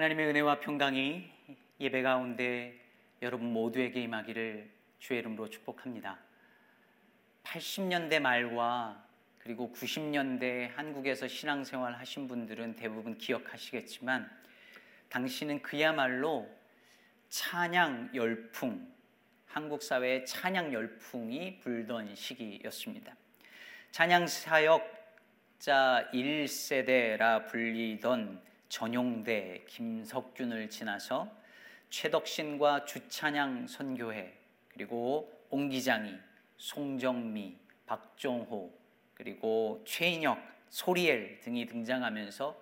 하나님의 은혜와 평강이 예배 가운데 여러분 모두에게 임하기를 주의 이름으로 축복합니다. 80년대 말과 그리고 90년대 한국에서 신앙생활 하신 분들은 대부분 기억하시겠지만 당시는 그야말로 찬양 열풍, 한국 사회의 찬양 열풍이 불던 시기였습니다. 찬양 사역자 1세대라 불리던 전용대 김석균을 지나서 최덕신과 주찬양 선교회 그리고 옹기장이 송정미 박종호 그리고 최인혁 소리엘 등이 등장하면서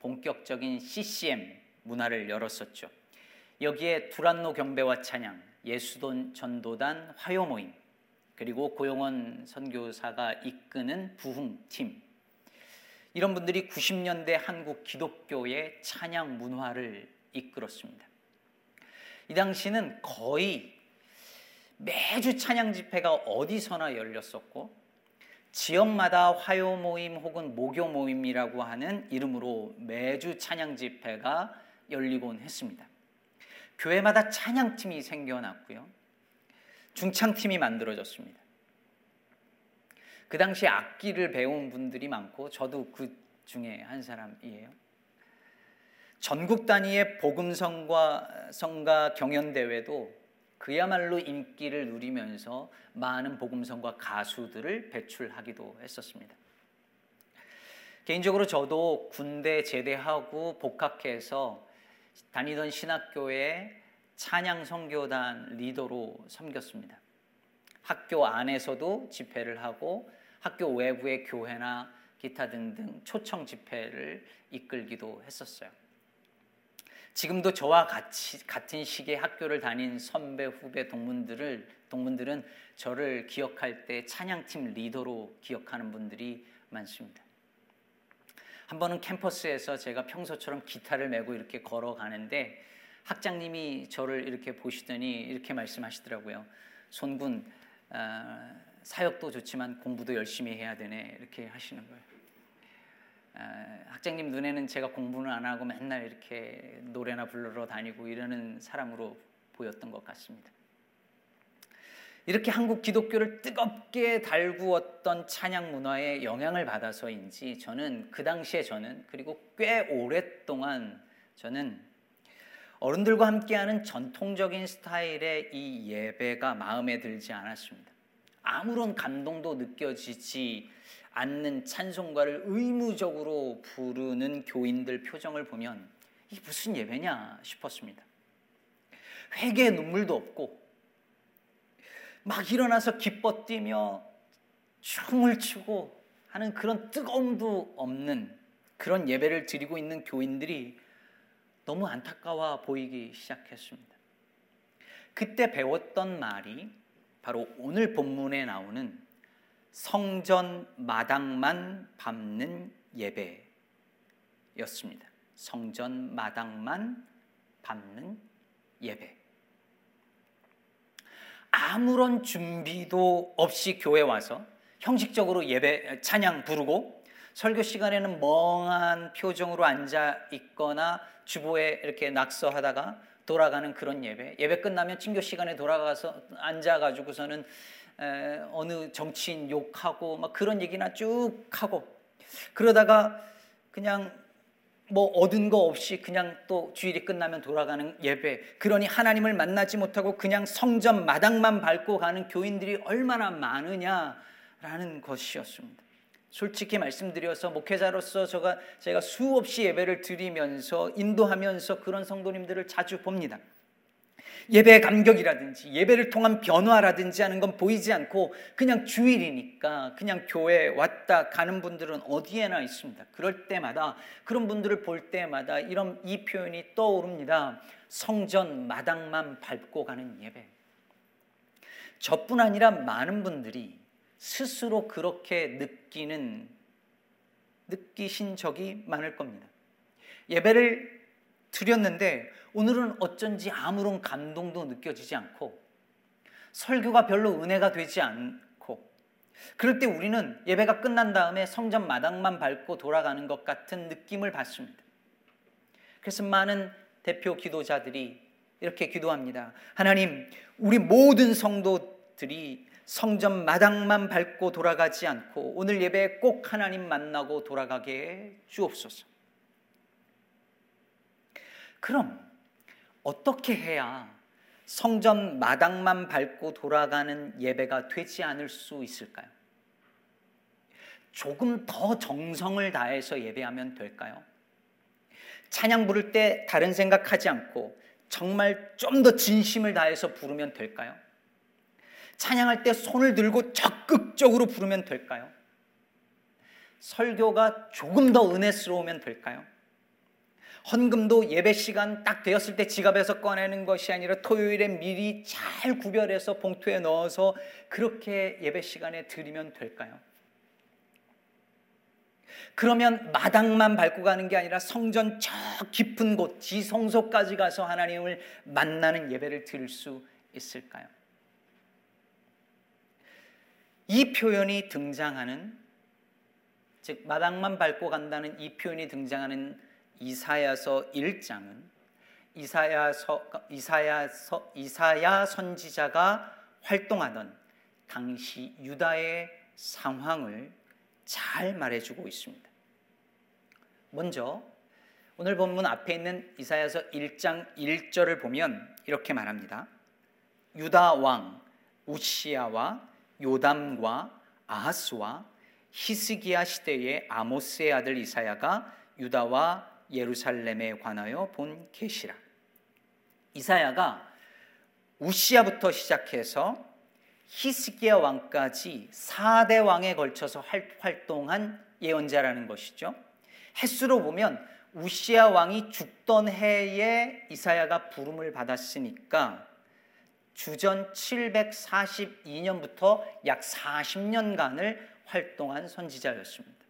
본격적인 CCM 문화를 열었었죠. 여기에 두란노 경배와 찬양, 예수돈 전도단 화요 모임, 그리고 고용원 선교사가 이끄는 부흥팀, 이런 분들이 90년대 한국 기독교의 찬양 문화를 이끌었습니다. 이 당시는 거의 매주 찬양 집회가 어디서나 열렸었고 지역마다 화요 모임 혹은 모교 모임이라고 하는 이름으로 매주 찬양 집회가 열리곤 했습니다. 교회마다 찬양팀이 생겨났고요. 중창팀이 만들어졌습니다. 그 당시 악기를 배운 분들이 많고 저도 그 중에 한 사람이에요. 전국 단위의 복음성과 성가 경연 대회도 그야말로 인기를 누리면서 많은 복음성과 가수들을 배출하기도 했었습니다. 개인적으로 저도 군대 제대하고 복학해서 다니던 신학교의 찬양 성교단 리더로 섬겼습니다. 학교 안에서도 집회를 하고 학교 외부의 교회나 기타 등등 초청 집회를 이끌기도 했었어요. 지금도 저와 같이 같은 시기에 학교를 다닌 선배 후배 동문들을 동문들은 저를 기억할 때 찬양팀 리더로 기억하는 분들이 많습니다. 한 번은 캠퍼스에서 제가 평소처럼 기타를 메고 이렇게 걸어가는데 학장님이 저를 이렇게 보시더니 이렇게 말씀하시더라고요. 손군 어, 사역도 좋지만 공부도 열심히 해야 되네 이렇게 하시는 거예요. 어, 학장님 눈에는 제가 공부는 안 하고 맨날 이렇게 노래나 부르러 다니고 이러는 사람으로 보였던 것 같습니다. 이렇게 한국 기독교를 뜨겁게 달구었던 찬양 문화에 영향을 받아서인지 저는 그 당시에 저는 그리고 꽤 오랫동안 저는 어른들과 함께하는 전통적인 스타일의 이 예배가 마음에 들지 않았습니다. 아무런 감동도 느껴지지 않는 찬송가를 의무적으로 부르는 교인들 표정을 보면 이게 무슨 예배냐 싶었습니다. 회개의 눈물도 없고 막 일어나서 기뻐 뛰며 춤을 추고 하는 그런 뜨거움도 없는 그런 예배를 드리고 있는 교인들이 너무 안타까워 보이기 시작했습니다. 그때 배웠던 말이 바로 오늘 본문에 나오는 성전 마당만 밟는 예배였습니다. 성전 마당만 밟는 예배. 아무런 준비도 없이 교회 와서 형식적으로 예배 찬양 부르고 설교 시간에는 멍한 표정으로 앉아 있거나 주보에 이렇게 낙서하다가 돌아가는 그런 예배. 예배 끝나면 친교 시간에 돌아가서 앉아 가지고서는 어느 정치인 욕하고 막 그런 얘기나 쭉 하고 그러다가 그냥 뭐 얻은 거 없이 그냥 또 주일이 끝나면 돌아가는 예배. 그러니 하나님을 만나지 못하고 그냥 성전 마당만 밟고 가는 교인들이 얼마나 많으냐라는 것이었습니다. 솔직히 말씀드려서 목회자로서 제가 제가 수없이 예배를 드리면서 인도하면서 그런 성도님들을 자주 봅니다. 예배의 감격이라든지 예배를 통한 변화라든지 하는 건 보이지 않고 그냥 주일이니까 그냥 교회 왔다 가는 분들은 어디에나 있습니다. 그럴 때마다 그런 분들을 볼 때마다 이런 이 표현이 떠오릅니다. 성전 마당만 밟고 가는 예배. 저뿐 아니라 많은 분들이 스스로 그렇게 느끼는 느끼신 적이 많을 겁니다. 예배를 드렸는데 오늘은 어쩐지 아무런 감동도 느껴지지 않고 설교가 별로 은혜가 되지 않고 그럴 때 우리는 예배가 끝난 다음에 성전 마당만 밟고 돌아가는 것 같은 느낌을 받습니다. 그래서 많은 대표 기도자들이 이렇게 기도합니다. 하나님, 우리 모든 성도들이 성전 마당만 밟고 돌아가지 않고 오늘 예배에 꼭 하나님 만나고 돌아가게 주옵소서. 그럼 어떻게 해야 성전 마당만 밟고 돌아가는 예배가 되지 않을 수 있을까요? 조금 더 정성을 다해서 예배하면 될까요? 찬양 부를 때 다른 생각하지 않고 정말 좀 더 진심을 다해서 부르면 될까요? 찬양할 때 손을 들고 적극적으로 부르면 될까요? 설교가 조금 더 은혜스러우면 될까요? 헌금도 예배 시간 딱 되었을 때 지갑에서 꺼내는 것이 아니라 토요일에 미리 잘 구별해서 봉투에 넣어서 그렇게 예배 시간에 드리면 될까요? 그러면 마당만 밟고 가는 게 아니라 성전 저 깊은 곳, 지성소까지 가서 하나님을 만나는 예배를 드릴 수 있을까요? 이 표현이 등장하는 즉 마당만 밟고 간다는 이 표현이 등장하는 이사야서 1장은 이사야서 이사야서 이사야 선지자가 활동하던 당시 유다의 상황을 잘 말해주고 있습니다. 먼저 오늘 본문 앞에 있는 이사야서 1장 1절을 보면 이렇게 말합니다. 유다 왕 우시야와 요담과 아하스와 히스기야 시대의 아모스의 아들 이사야가 유다와 예루살렘에 관하여 본 계시라. 이사야가 우시야부터 시작해서 히스기야 왕까지 4대 왕에 걸쳐서 활동한 예언자라는 것이죠. 횟수로 보면 우시야 왕이 죽던 해에 이사야가 부름을 받았으니까 주전 742년부터 약 40년간을 활동한 선지자였습니다.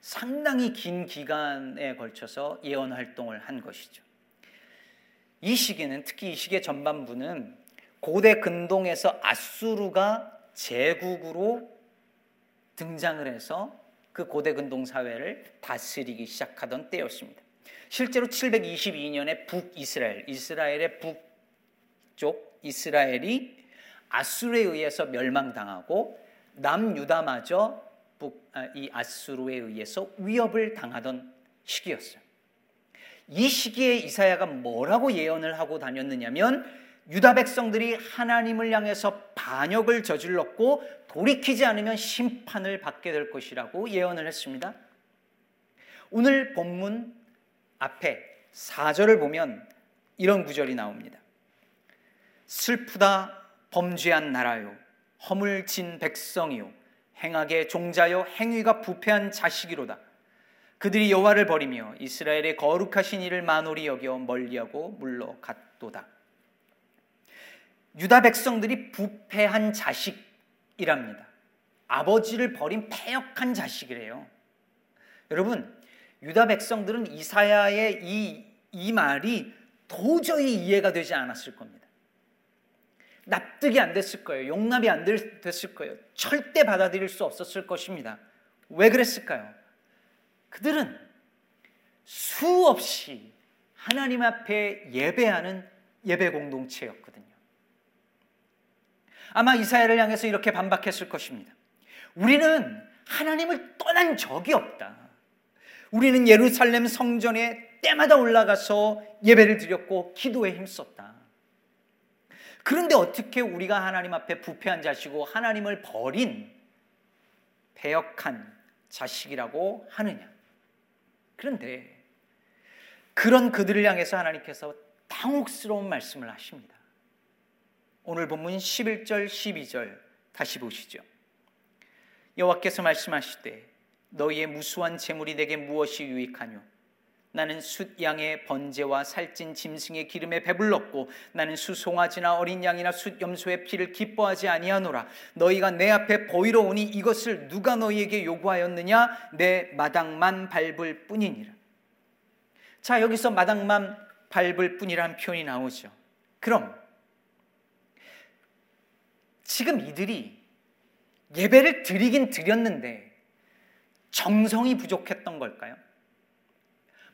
상당히 긴 기간에 걸쳐서 예언 활동을 한 것이죠. 이 시기는 특히 이 시기의 전반부는 고대 근동에서 아수르가 제국으로 등장을 해서 그 고대 근동 사회를 다스리기 시작하던 때였습니다. 실제로 722년에 북이스라엘, 이스라엘의 북쪽 이스라엘이 아수르에 의해서 멸망당하고 남유다마저 북, 아, 이 아수르에 의해서 위협을 당하던 시기였어요. 이 시기에 이사야가 뭐라고 예언을 하고 다녔느냐면 유다 백성들이 하나님을 향해서 반역을 저질렀고 돌이키지 않으면 심판을 받게 될 것이라고 예언을 했습니다. 오늘 본문 앞에 4절을 보면 이런 구절이 나옵니다. 슬프다 범죄한 나라요 허물진 백성이요 행하게 종자요 행위가 부패한 자식이로다. 그들이 여호와를 버리며 이스라엘의 거룩하신 이를 만홀히 여겨 멀리하고 물러갔도다. 유다 백성들이 부패한 자식이랍니다. 아버지를 버린 패역한 자식이래요. 여러분, 유다 백성들은 이사야의 이, 이 말이 도저히 이해가 되지 않았을 겁니다. 납득이 안 됐을 거예요. 용납이 안 됐을 거예요. 절대 받아들일 수 없었을 것입니다. 왜 그랬을까요? 그들은 수없이 하나님 앞에 예배하는 예배 공동체였거든요. 아마 이사야를 향해서 이렇게 반박했을 것입니다. 우리는 하나님을 떠난 적이 없다. 우리는 예루살렘 성전에 때마다 올라가서 예배를 드렸고 기도에 힘썼다. 그런데 어떻게 우리가 하나님 앞에 부패한 자시고 하나님을 버린 배역한 자식이라고 하느냐? 그런데 그런 그들을 향해서 하나님께서 당혹스러운 말씀을 하십니다. 오늘 본문 11절 12절 다시 보시죠. 여호와께서 말씀하시되 너희의 무수한 재물이 내게 무엇이 유익하뇨 나는 숫 양의 번제와 살찐 짐승의 기름에 배불렀고 나는 수송아지나 어린 양이나 숫 염소의 피를 기뻐하지 아니하노라. 너희가 내 앞에 보이러 오니 이것을 누가 너희에게 요구하였느냐? 내 마당만 밟을 뿐이니라. 자 여기서 마당만 밟을 뿐이란 표현이 나오죠. 그럼 지금 이들이 예배를 드리긴 드렸는데 정성이 부족했던 걸까요?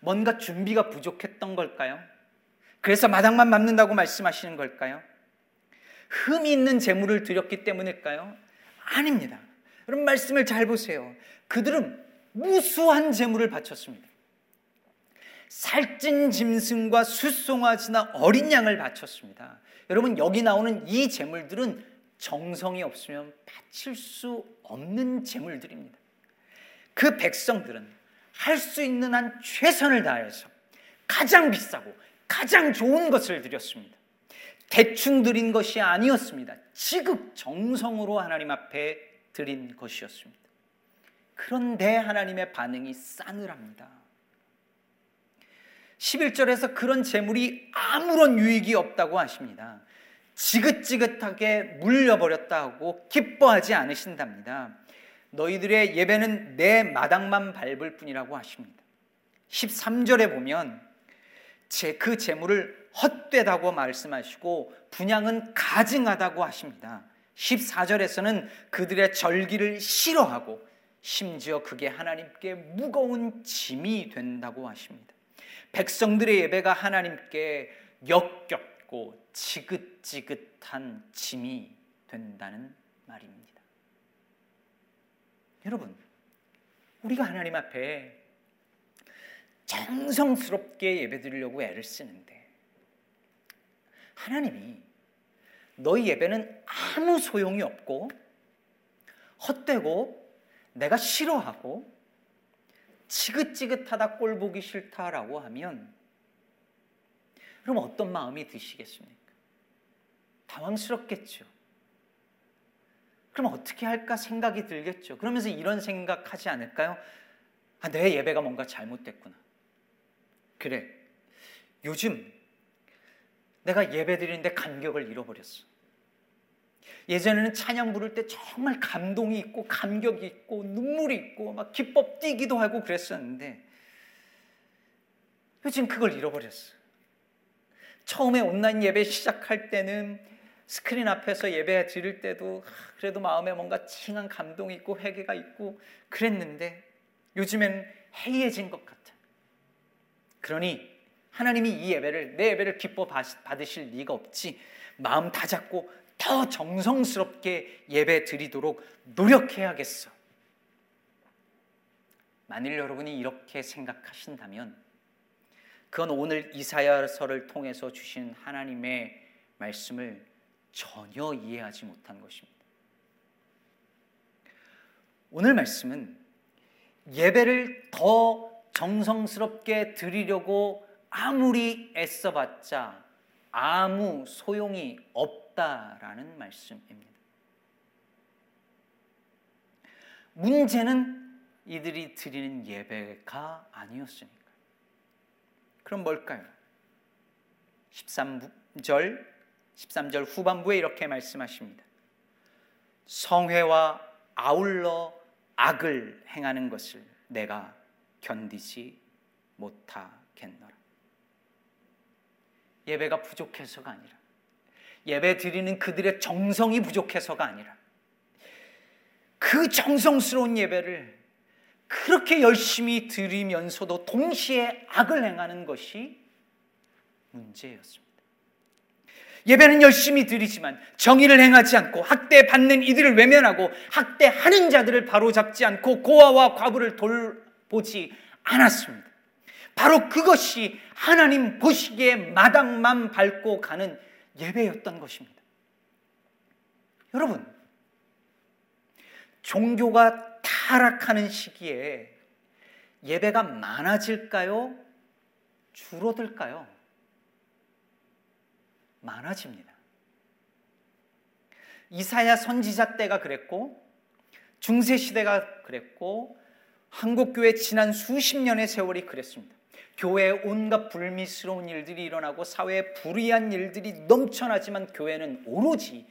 뭔가 준비가 부족했던 걸까요? 그래서 마당만 맘는다고 말씀하시는 걸까요? 흠이 있는 재물을 드렸기 때문일까요? 아닙니다. 여러분 말씀을 잘 보세요. 그들은 무수한 재물을 바쳤습니다. 살찐 짐승과 숫송아지나 어린 양을 바쳤습니다. 여러분 여기 나오는 이 재물들은 정성이 없으면 바칠 수 없는 재물들입니다. 그 백성들은 할 수 있는 한 최선을 다해서 가장 비싸고 가장 좋은 것을 드렸습니다. 대충 드린 것이 아니었습니다. 지극 정성으로 하나님 앞에 드린 것이었습니다. 그런데 하나님의 반응이 싸늘합니다. 11절에서 그런 재물이 아무런 유익이 없다고 하십니다. 지긋지긋하게 물려버렸다 고 기뻐하지 않으신답니다. 너희들의 예배는 내 마당만 밟을 뿐이라고 하십니다. 13절에 보면 제 그 재물을 헛되다고 말씀하시고 분양은 가증하다고 하십니다. 14절에서는 그들의 절기를 싫어하고 심지어 그게 하나님께 무거운 짐이 된다고 하십니다. 백성들의 예배가 하나님께 역겹고 지긋지긋한 짐이 된다는 말입니다. 여러분, 우리가 하나님 앞에 정성스럽게 예배드리려고 애를 쓰는데 하나님이 너희 예배는 아무 소용이 없고 헛되고 내가 싫어하고 지긋지긋하다 꼴 보기 싫다라고 하면 그럼 어떤 마음이 드시겠습니까? 당황스럽겠죠. 그럼 어떻게 할까 생각이 들겠죠. 그러면서 이런 생각하지 않을까요? 아, 내 예배가 뭔가 잘못됐구나. 그래. 요즘 내가 예배 드리는데 간격을 잃어버렸어. 예전에는 찬양 부를 때 정말 감동이 있고 감격이 있고 눈물이 있고 막 기뻐 뛰기도 하고 그랬었는데 요즘 그걸 잃어버렸어. 처음에 온라인 예배 시작할 때는 스크린 앞에서 예배 드릴 때도 그래도 마음에 뭔가 칭한 감동이 있고 회개가 있고 그랬는데 요즘엔 해이해진 것 같아. 그러니 하나님이 이 예배를 내 예배를 기뻐 받으실 리가 없지. 마음 다 잡고 더 정성스럽게 예배 드리도록 노력해야겠어. 만일 여러분이 이렇게 생각하신다면 그건 오늘 이사야서를 통해서 주신 하나님의 말씀을 전혀 이해하지 못한 것입니다. 오늘 말씀은 예배를 더 정성스럽게 드리려고 아무리 애써봤자 아무 소용이 없다라는 말씀입니다. 문제는 이들이 드리는 예배가 아니었으니까. 그럼 뭘까요? 13절 13절 후반부에 이렇게 말씀하십니다. 성회와 아울러 악을 행하는 것을 내가 견디지 못하겠노라. 예배가 부족해서가 아니라 예배 드리는 그들의 정성이 부족해서가 아니라 그 정성스러운 예배를 그렇게 열심히 드리면서도 동시에 악을 행하는 것이 문제였습니다. 예배는 열심히 드리지만 정의를 행하지 않고 학대받는 이들을 외면하고 학대하는 자들을 바로잡지 않고 고아와 과부를 돌보지 않았습니다. 바로 그것이 하나님 보시기에 마당만 밟고 가는 예배였던 것입니다. 여러분, 종교가 타락하는 시기에 예배가 많아질까요? 줄어들까요? 많아집니다. 이사야 선지자 때가 그랬고 중세 시대가 그랬고 한국 교회 지난 수십 년의 세월이 그랬습니다. 교회에 온갖 불미스러운 일들이 일어나고 사회에 불의한 일들이 넘쳐나지만 교회는 오로지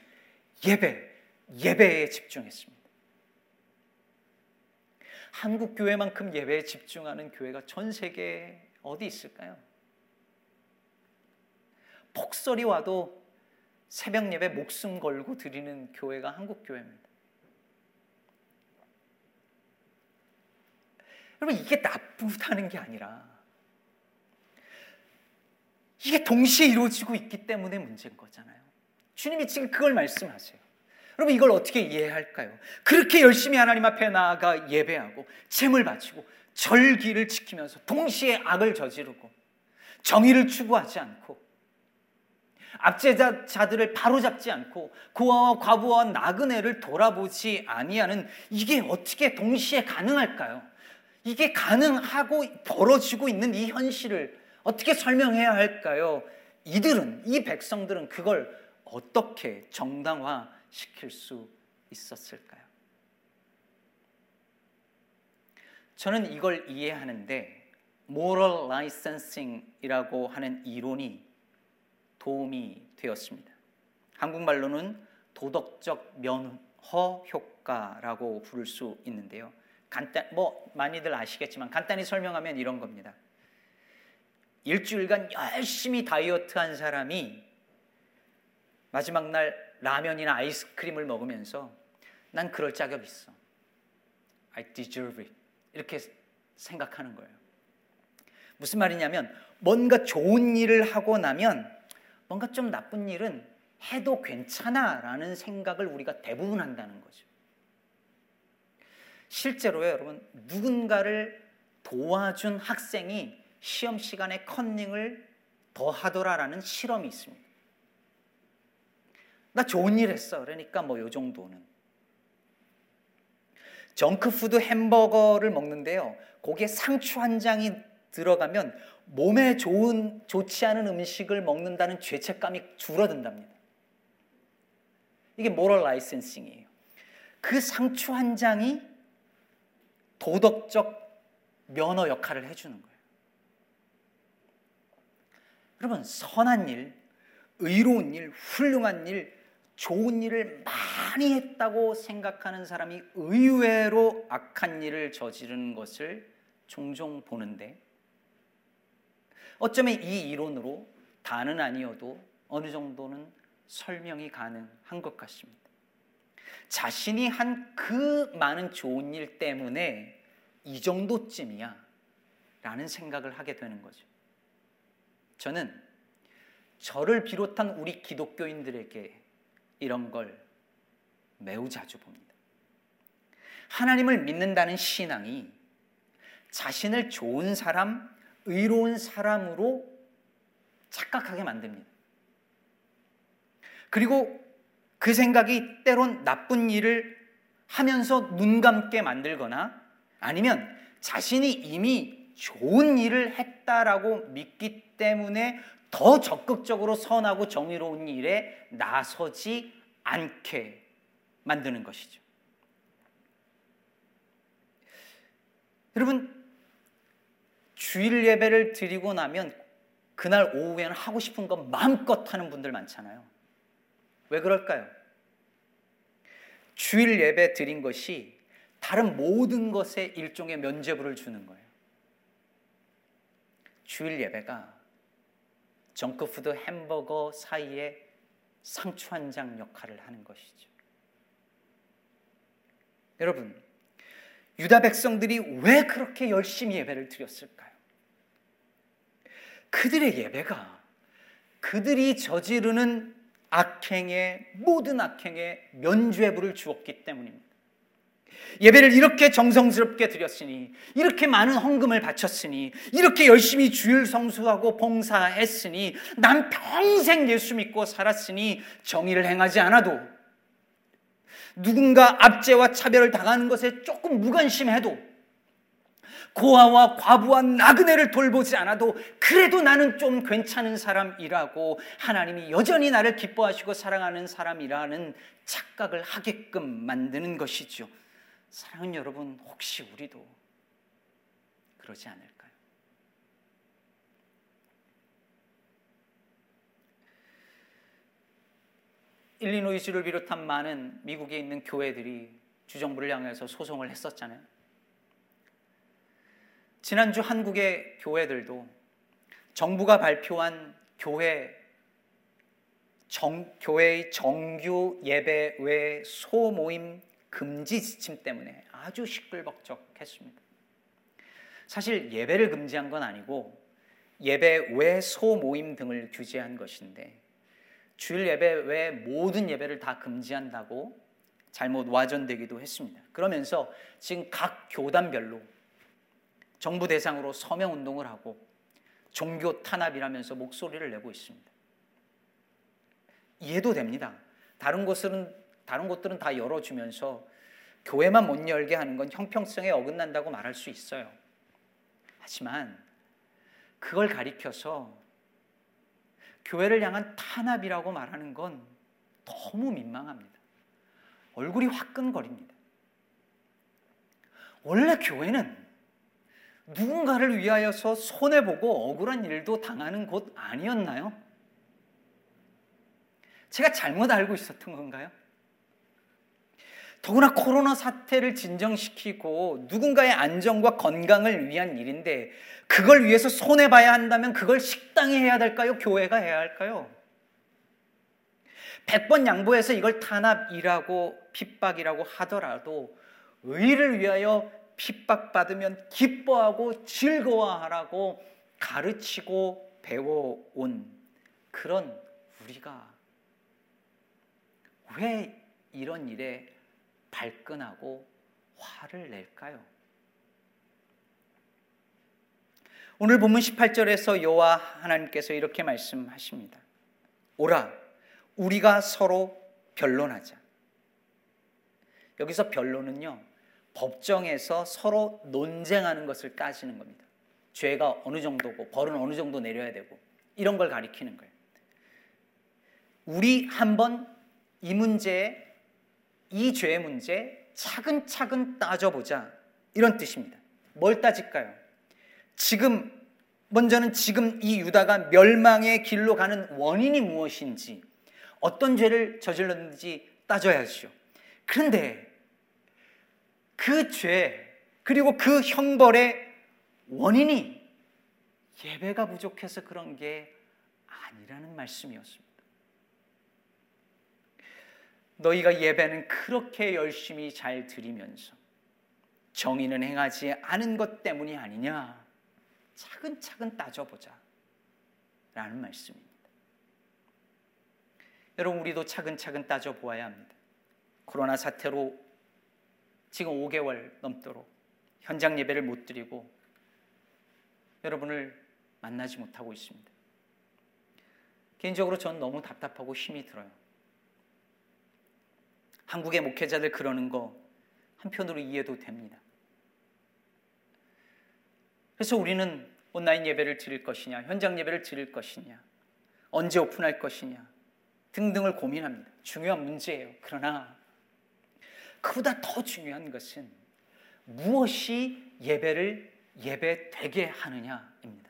예배, 예배에 집중했습니다. 한국 교회만큼 예배에 집중하는 교회가 전 세계에 어디 있을까요? 폭설이 와도 새벽 예배 목숨 걸고 드리는 교회가 한국 교회입니다. 여러분 이게 나쁘다는 게 아니라 이게 동시에 이루어지고 있기 때문에 문제인 거잖아요. 주님이 지금 그걸 말씀하세요. 여러분 이걸 어떻게 이해할까요? 그렇게 열심히 하나님 앞에 나아가 예배하고 재물 바치고 절기를 지키면서 동시에 악을 저지르고 정의를 추구하지 않고 압제자들을 바로잡지 않고 고아와 과부와 나그네를 돌아보지 아니하는 이게 어떻게 동시에 가능할까요? 이게 가능하고 벌어지고 있는 이 현실을 어떻게 설명해야 할까요? 이들은 이 백성들은 그걸 어떻게 정당화 시킬 수 있었을까요? 저는 이걸 이해하는데 moral licensing이라고 하는 이론이 도움이 되었습니다. 한국말로는 도덕적 면허 효과라고 부를 수 있는데요. 간단 뭐 많이들 아시겠지만 간단히 설명하면 이런 겁니다. 일주일간 열심히 다이어트 한 사람이 마지막 날 라면이나 아이스크림을 먹으면서 난 그럴 자격 있어. I deserve it. 이렇게 생각하는 거예요. 무슨 말이냐면 뭔가 좋은 일을 하고 나면 뭔가 좀 나쁜 일은 해도 괜찮아 라는 생각을 우리가 대부분 한다는 거죠. 실제로요, 여러분, 누군가를 도와준 학생이 시험 시간에 컨닝을 더 하더라라는 실험이 있습니다. 나 좋은 일 했어. 그러니까 뭐 요 정도는. 정크푸드 햄버거를 먹는데요. 거기에 상추 한 장이 들어가면 몸에 좋은 좋지 않은 음식을 먹는다는 죄책감이 줄어든답니다. 이게 모럴 라이센싱이에요. 그 상추 한 장이 도덕적 면허 역할을 해주는 거예요. 여러분 선한 일, 의로운 일, 훌륭한 일, 좋은 일을 많이 했다고 생각하는 사람이 의외로 악한 일을 저지르는 것을 종종 보는데 어쩌면 이 이론으로 다는 아니어도 어느 정도는 설명이 가능한 것 같습니다. 자신이 한 그 많은 좋은 일 때문에 이 정도쯤이야 라는 생각을 하게 되는 거죠. 저는 저를 비롯한 우리 기독교인들에게 이런 걸 매우 자주 봅니다. 하나님을 믿는다는 신앙이 자신을 좋은 사람, 의로운 사람으로 착각하게 만듭니다. 그리고 그 생각이 때론 나쁜 일을 하면서 눈 감게 만들거나 아니면 자신이 이미 좋은 일을 했다라고 믿기 때문에 더 적극적으로 선하고 정의로운 일에 나서지 않게 만드는 것이죠. 여러분, 주일 예배를 드리고 나면 그날 오후에는 하고 싶은 거 마음껏 하는 분들 많잖아요. 왜 그럴까요? 주일 예배 드린 것이 다른 모든 것에 일종의 면죄부를 주는 거예요. 주일 예배가 정크푸드 햄버거 사이에 상추 한 장 역할을 하는 것이죠. 여러분, 유다 백성들이 왜 그렇게 열심히 예배를 드렸을까요? 그들의 예배가 그들이 저지르는 악행의 모든 악행의 면죄부를 주었기 때문입니다. 예배를 이렇게 정성스럽게 드렸으니, 이렇게 많은 헌금을 바쳤으니, 이렇게 열심히 주일 성수하고 봉사했으니, 난 평생 예수 믿고 살았으니, 정의를 행하지 않아도, 누군가 압제와 차별을 당하는 것에 조금 무관심해도, 고아와 과부와 나그네를 돌보지 않아도 그래도 나는 좀 괜찮은 사람이라고 하나님이 여전히 나를 기뻐하시고 사랑하는 사람이라는 착각을 하게끔 만드는 것이죠. 사랑하는 여러분, 혹시 우리도 그러지 않을까요? 일리노이주를 비롯한 많은 미국에 있는 교회들이 주정부를 향해서 소송을 했었잖아요. 지난주 한국의 교회들도 정부가 발표한 교회 정, 교회의 정규 예배 외 소모임 금지 지침 때문에 아주 시끌벅적했습니다. 사실 예배를 금지한 건 아니고 예배 외 소모임 등을 규제한 것인데 주일 예배 외 모든 예배를 다 금지한다고 잘못 와전되기도 했습니다. 그러면서 지금 각 교단별로 정부 대상으로 서명 운동을 하고 종교 탄압이라면서 목소리를 내고 있습니다. 이해도 됩니다. 다른 곳은 다른 곳들은 다 열어주면서 교회만 못 열게 하는 건 형평성에 어긋난다고 말할 수 있어요. 하지만 그걸 가리켜서 교회를 향한 탄압이라고 말하는 건 너무 민망합니다. 얼굴이 화끈거립니다. 원래 교회는 누군가를 위하여서 손해보고 억울한 일도 당하는 곳 아니었나요? 제가 잘못 알고 있었던 건가요? 더구나 코로나 사태를 진정시키고 누군가의 안전과 건강을 위한 일인데 그걸 위해서 손해봐야 한다면 그걸 식당이 해야 될까요? 교회가 해야 할까요? 100번 양보해서 이걸 탄압이라고 핍박이라고 하더라도 의를 위하여 핍박받으면 기뻐하고 즐거워하라고 가르치고 배워온 그런 우리가 왜 이런 일에 발끈하고 화를 낼까요? 오늘 본문 18절에서 여호와 하나님께서 이렇게 말씀하십니다. 오라 우리가 서로 변론하자. 여기서 변론은요. 법정에서 서로 논쟁하는 것을 따지는 겁니다. 죄가 어느 정도고 벌은 어느 정도 내려야 되고 이런 걸 가리키는 거예요. 우리 한번 이 문제 이 죄의 문제 차근차근 따져보자. 이런 뜻입니다. 뭘 따질까요? 지금, 먼저는 지금 이 유다가 멸망의 길로 가는 원인이 무엇인지, 어떤 죄를 저질렀는지 따져야죠. 그런데 그 죄, 그리고 그 형벌의 원인이 예배가 부족해서 그런 게 아니라는 말씀이었습니다. 너희가 예배는 그렇게 열심히 잘 드리면서 정의는 행하지 않은 것 때문이 아니냐? 차근차근 따져보자. 라는 말씀입니다. 여러분, 우리도 차근차근 따져보아야 합니다. 코로나 사태로 지금 5개월 넘도록 현장 예배를 못 드리고 여러분을 만나지 못하고 있습니다. 개인적으로 전 너무 답답하고 힘이 들어요. 한국의 목회자들 그러는 거 한편으로 이해도 됩니다. 그래서 우리는 온라인 예배를 드릴 것이냐, 현장 예배를 드릴 것이냐, 언제 오픈할 것이냐 등등을 고민합니다. 중요한 문제예요. 그러나 그보다 더 중요한 것은 무엇이 예배를 예배되게 하느냐입니다.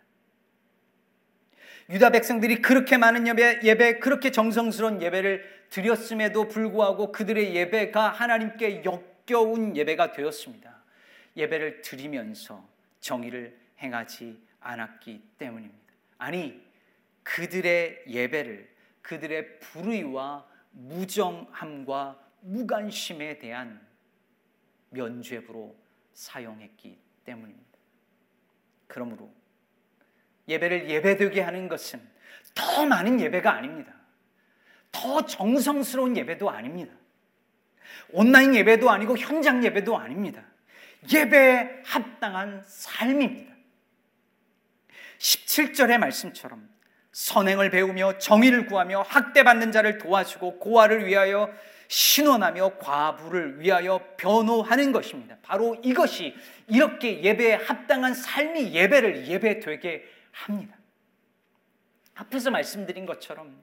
유다 백성들이 그렇게 많은 예배, 예배, 그렇게 정성스러운 예배를 드렸음에도 불구하고 그들의 예배가 하나님께 역겨운 예배가 되었습니다. 예배를 드리면서 정의를 행하지 않았기 때문입니다. 아니, 그들의 예배를 그들의 불의와 무정함과 무관심에 대한 면죄부로 사용했기 때문입니다. 그러므로 예배를 예배되게 하는 것은 더 많은 예배가 아닙니다. 더 정성스러운 예배도 아닙니다. 온라인 예배도 아니고 현장 예배도 아닙니다. 예배에 합당한 삶입니다. 17절의 말씀처럼 선행을 배우며 정의를 구하며 학대받는 자를 도와주고 고아를 위하여 신원하며 과부를 위하여 변호하는 것입니다. 바로 이것이 이렇게 예배에 합당한 삶이 예배를 예배되게 합니다. 앞에서 말씀드린 것처럼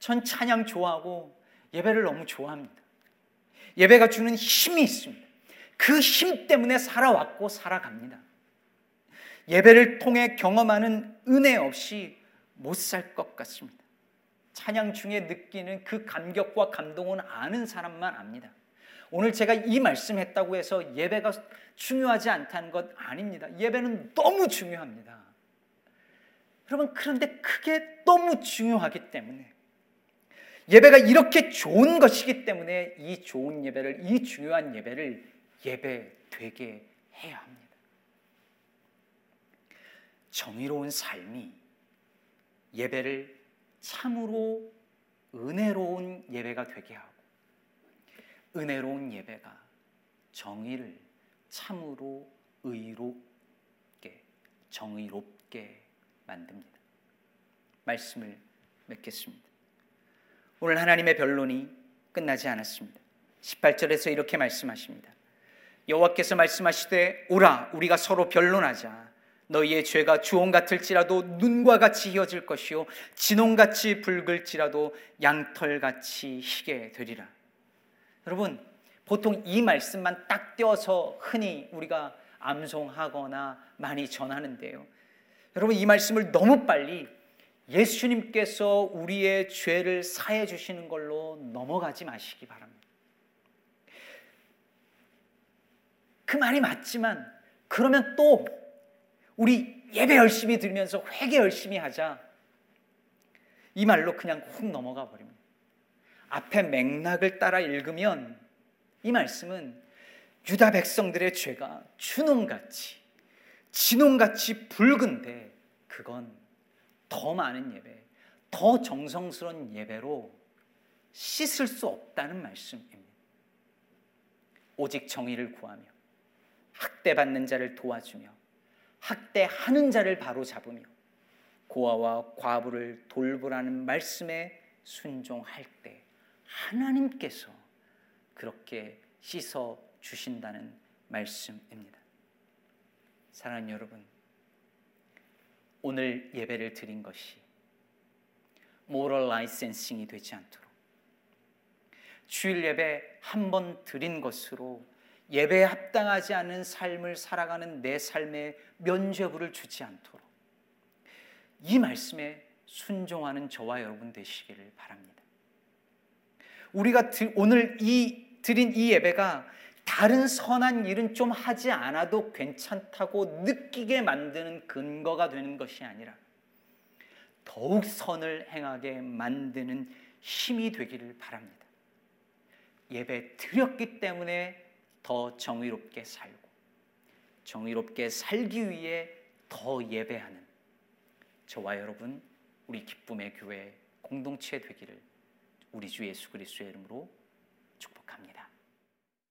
전 찬양 좋아하고 예배를 너무 좋아합니다. 예배가 주는 힘이 있습니다. 그 힘 때문에 살아왔고 살아갑니다. 예배를 통해 경험하는 은혜 없이 못 살 것 같습니다. 찬양 중에 느끼는 그 감격과 감동은 아는 사람만 압니다. 오늘 제가 이 말씀했다고 해서 예배가 중요하지 않다는 것 아닙니다. 예배는 너무 중요합니다. 여러분, 그런데 그게 너무 중요하기 때문에 예배가 이렇게 좋은 것이기 때문에 이 좋은 예배를, 이 중요한 예배를 예배 되게 해야 합니다. 정의로운 삶이 예배를 참으로 은혜로운 예배가 되게 하고 은혜로운 예배가 정의를 참으로 의롭게 정의롭게 만듭니다. 말씀을 맺겠습니다. 오늘 하나님의 변론이 끝나지 않았습니다. 18절에서 이렇게 말씀하십니다. 여호와께서 말씀하시되 오라 우리가 서로 변론하자 너희의 죄가 주홍 같을지라도 눈과 같이 희어질 것이요 진홍같이 붉을지라도 양털같이 희게 되리라. 여러분 보통 이 말씀만 딱 떼어서 흔히 우리가 암송하거나 많이 전하는데요. 여러분 이 말씀을 너무 빨리 예수님께서 우리의 죄를 사해 주시는 걸로 넘어가지 마시기 바랍니다. 그 말이 맞지만 그러면 또 우리 예배 열심히 들으면서 회개 열심히 하자. 이 말로 그냥 훅 넘어가 버립니다. 앞에 맥락을 따라 읽으면 이 말씀은 유다 백성들의 죄가 주홍같이 진홍같이 붉은데 그건 더 많은 예배, 더 정성스러운 예배로 씻을 수 없다는 말씀입니다. 오직 정의를 구하며 학대받는 자를 도와주며 학대하는 자를 바로 잡으며 고아와 과부를 돌보라는 말씀에 순종할 때 하나님께서 그렇게 씻어 주신다는 말씀입니다. 사랑하는 여러분, 오늘 예배를 드린 것이 모럴 라이센싱이 되지 않도록 주일 예배 한 번 드린 것으로 예배에 합당하지 않은 삶을 살아가는 내 삶에 면죄부를 주지 않도록 이 말씀에 순종하는 저와 여러분 되시기를 바랍니다. 우리가 오늘 이 드린 이 예배가 다른 선한 일은 좀 하지 않아도 괜찮다고 느끼게 만드는 근거가 되는 것이 아니라 더욱 선을 행하게 만드는 힘이 되기를 바랍니다. 예배 드렸기 때문에 더 정의롭게 살고 정의롭게 살기 위해 더 예배하는 저와 여러분 우리 기쁨의 교회 공동체 되기를 우리 주 예수 그리스도의 이름으로.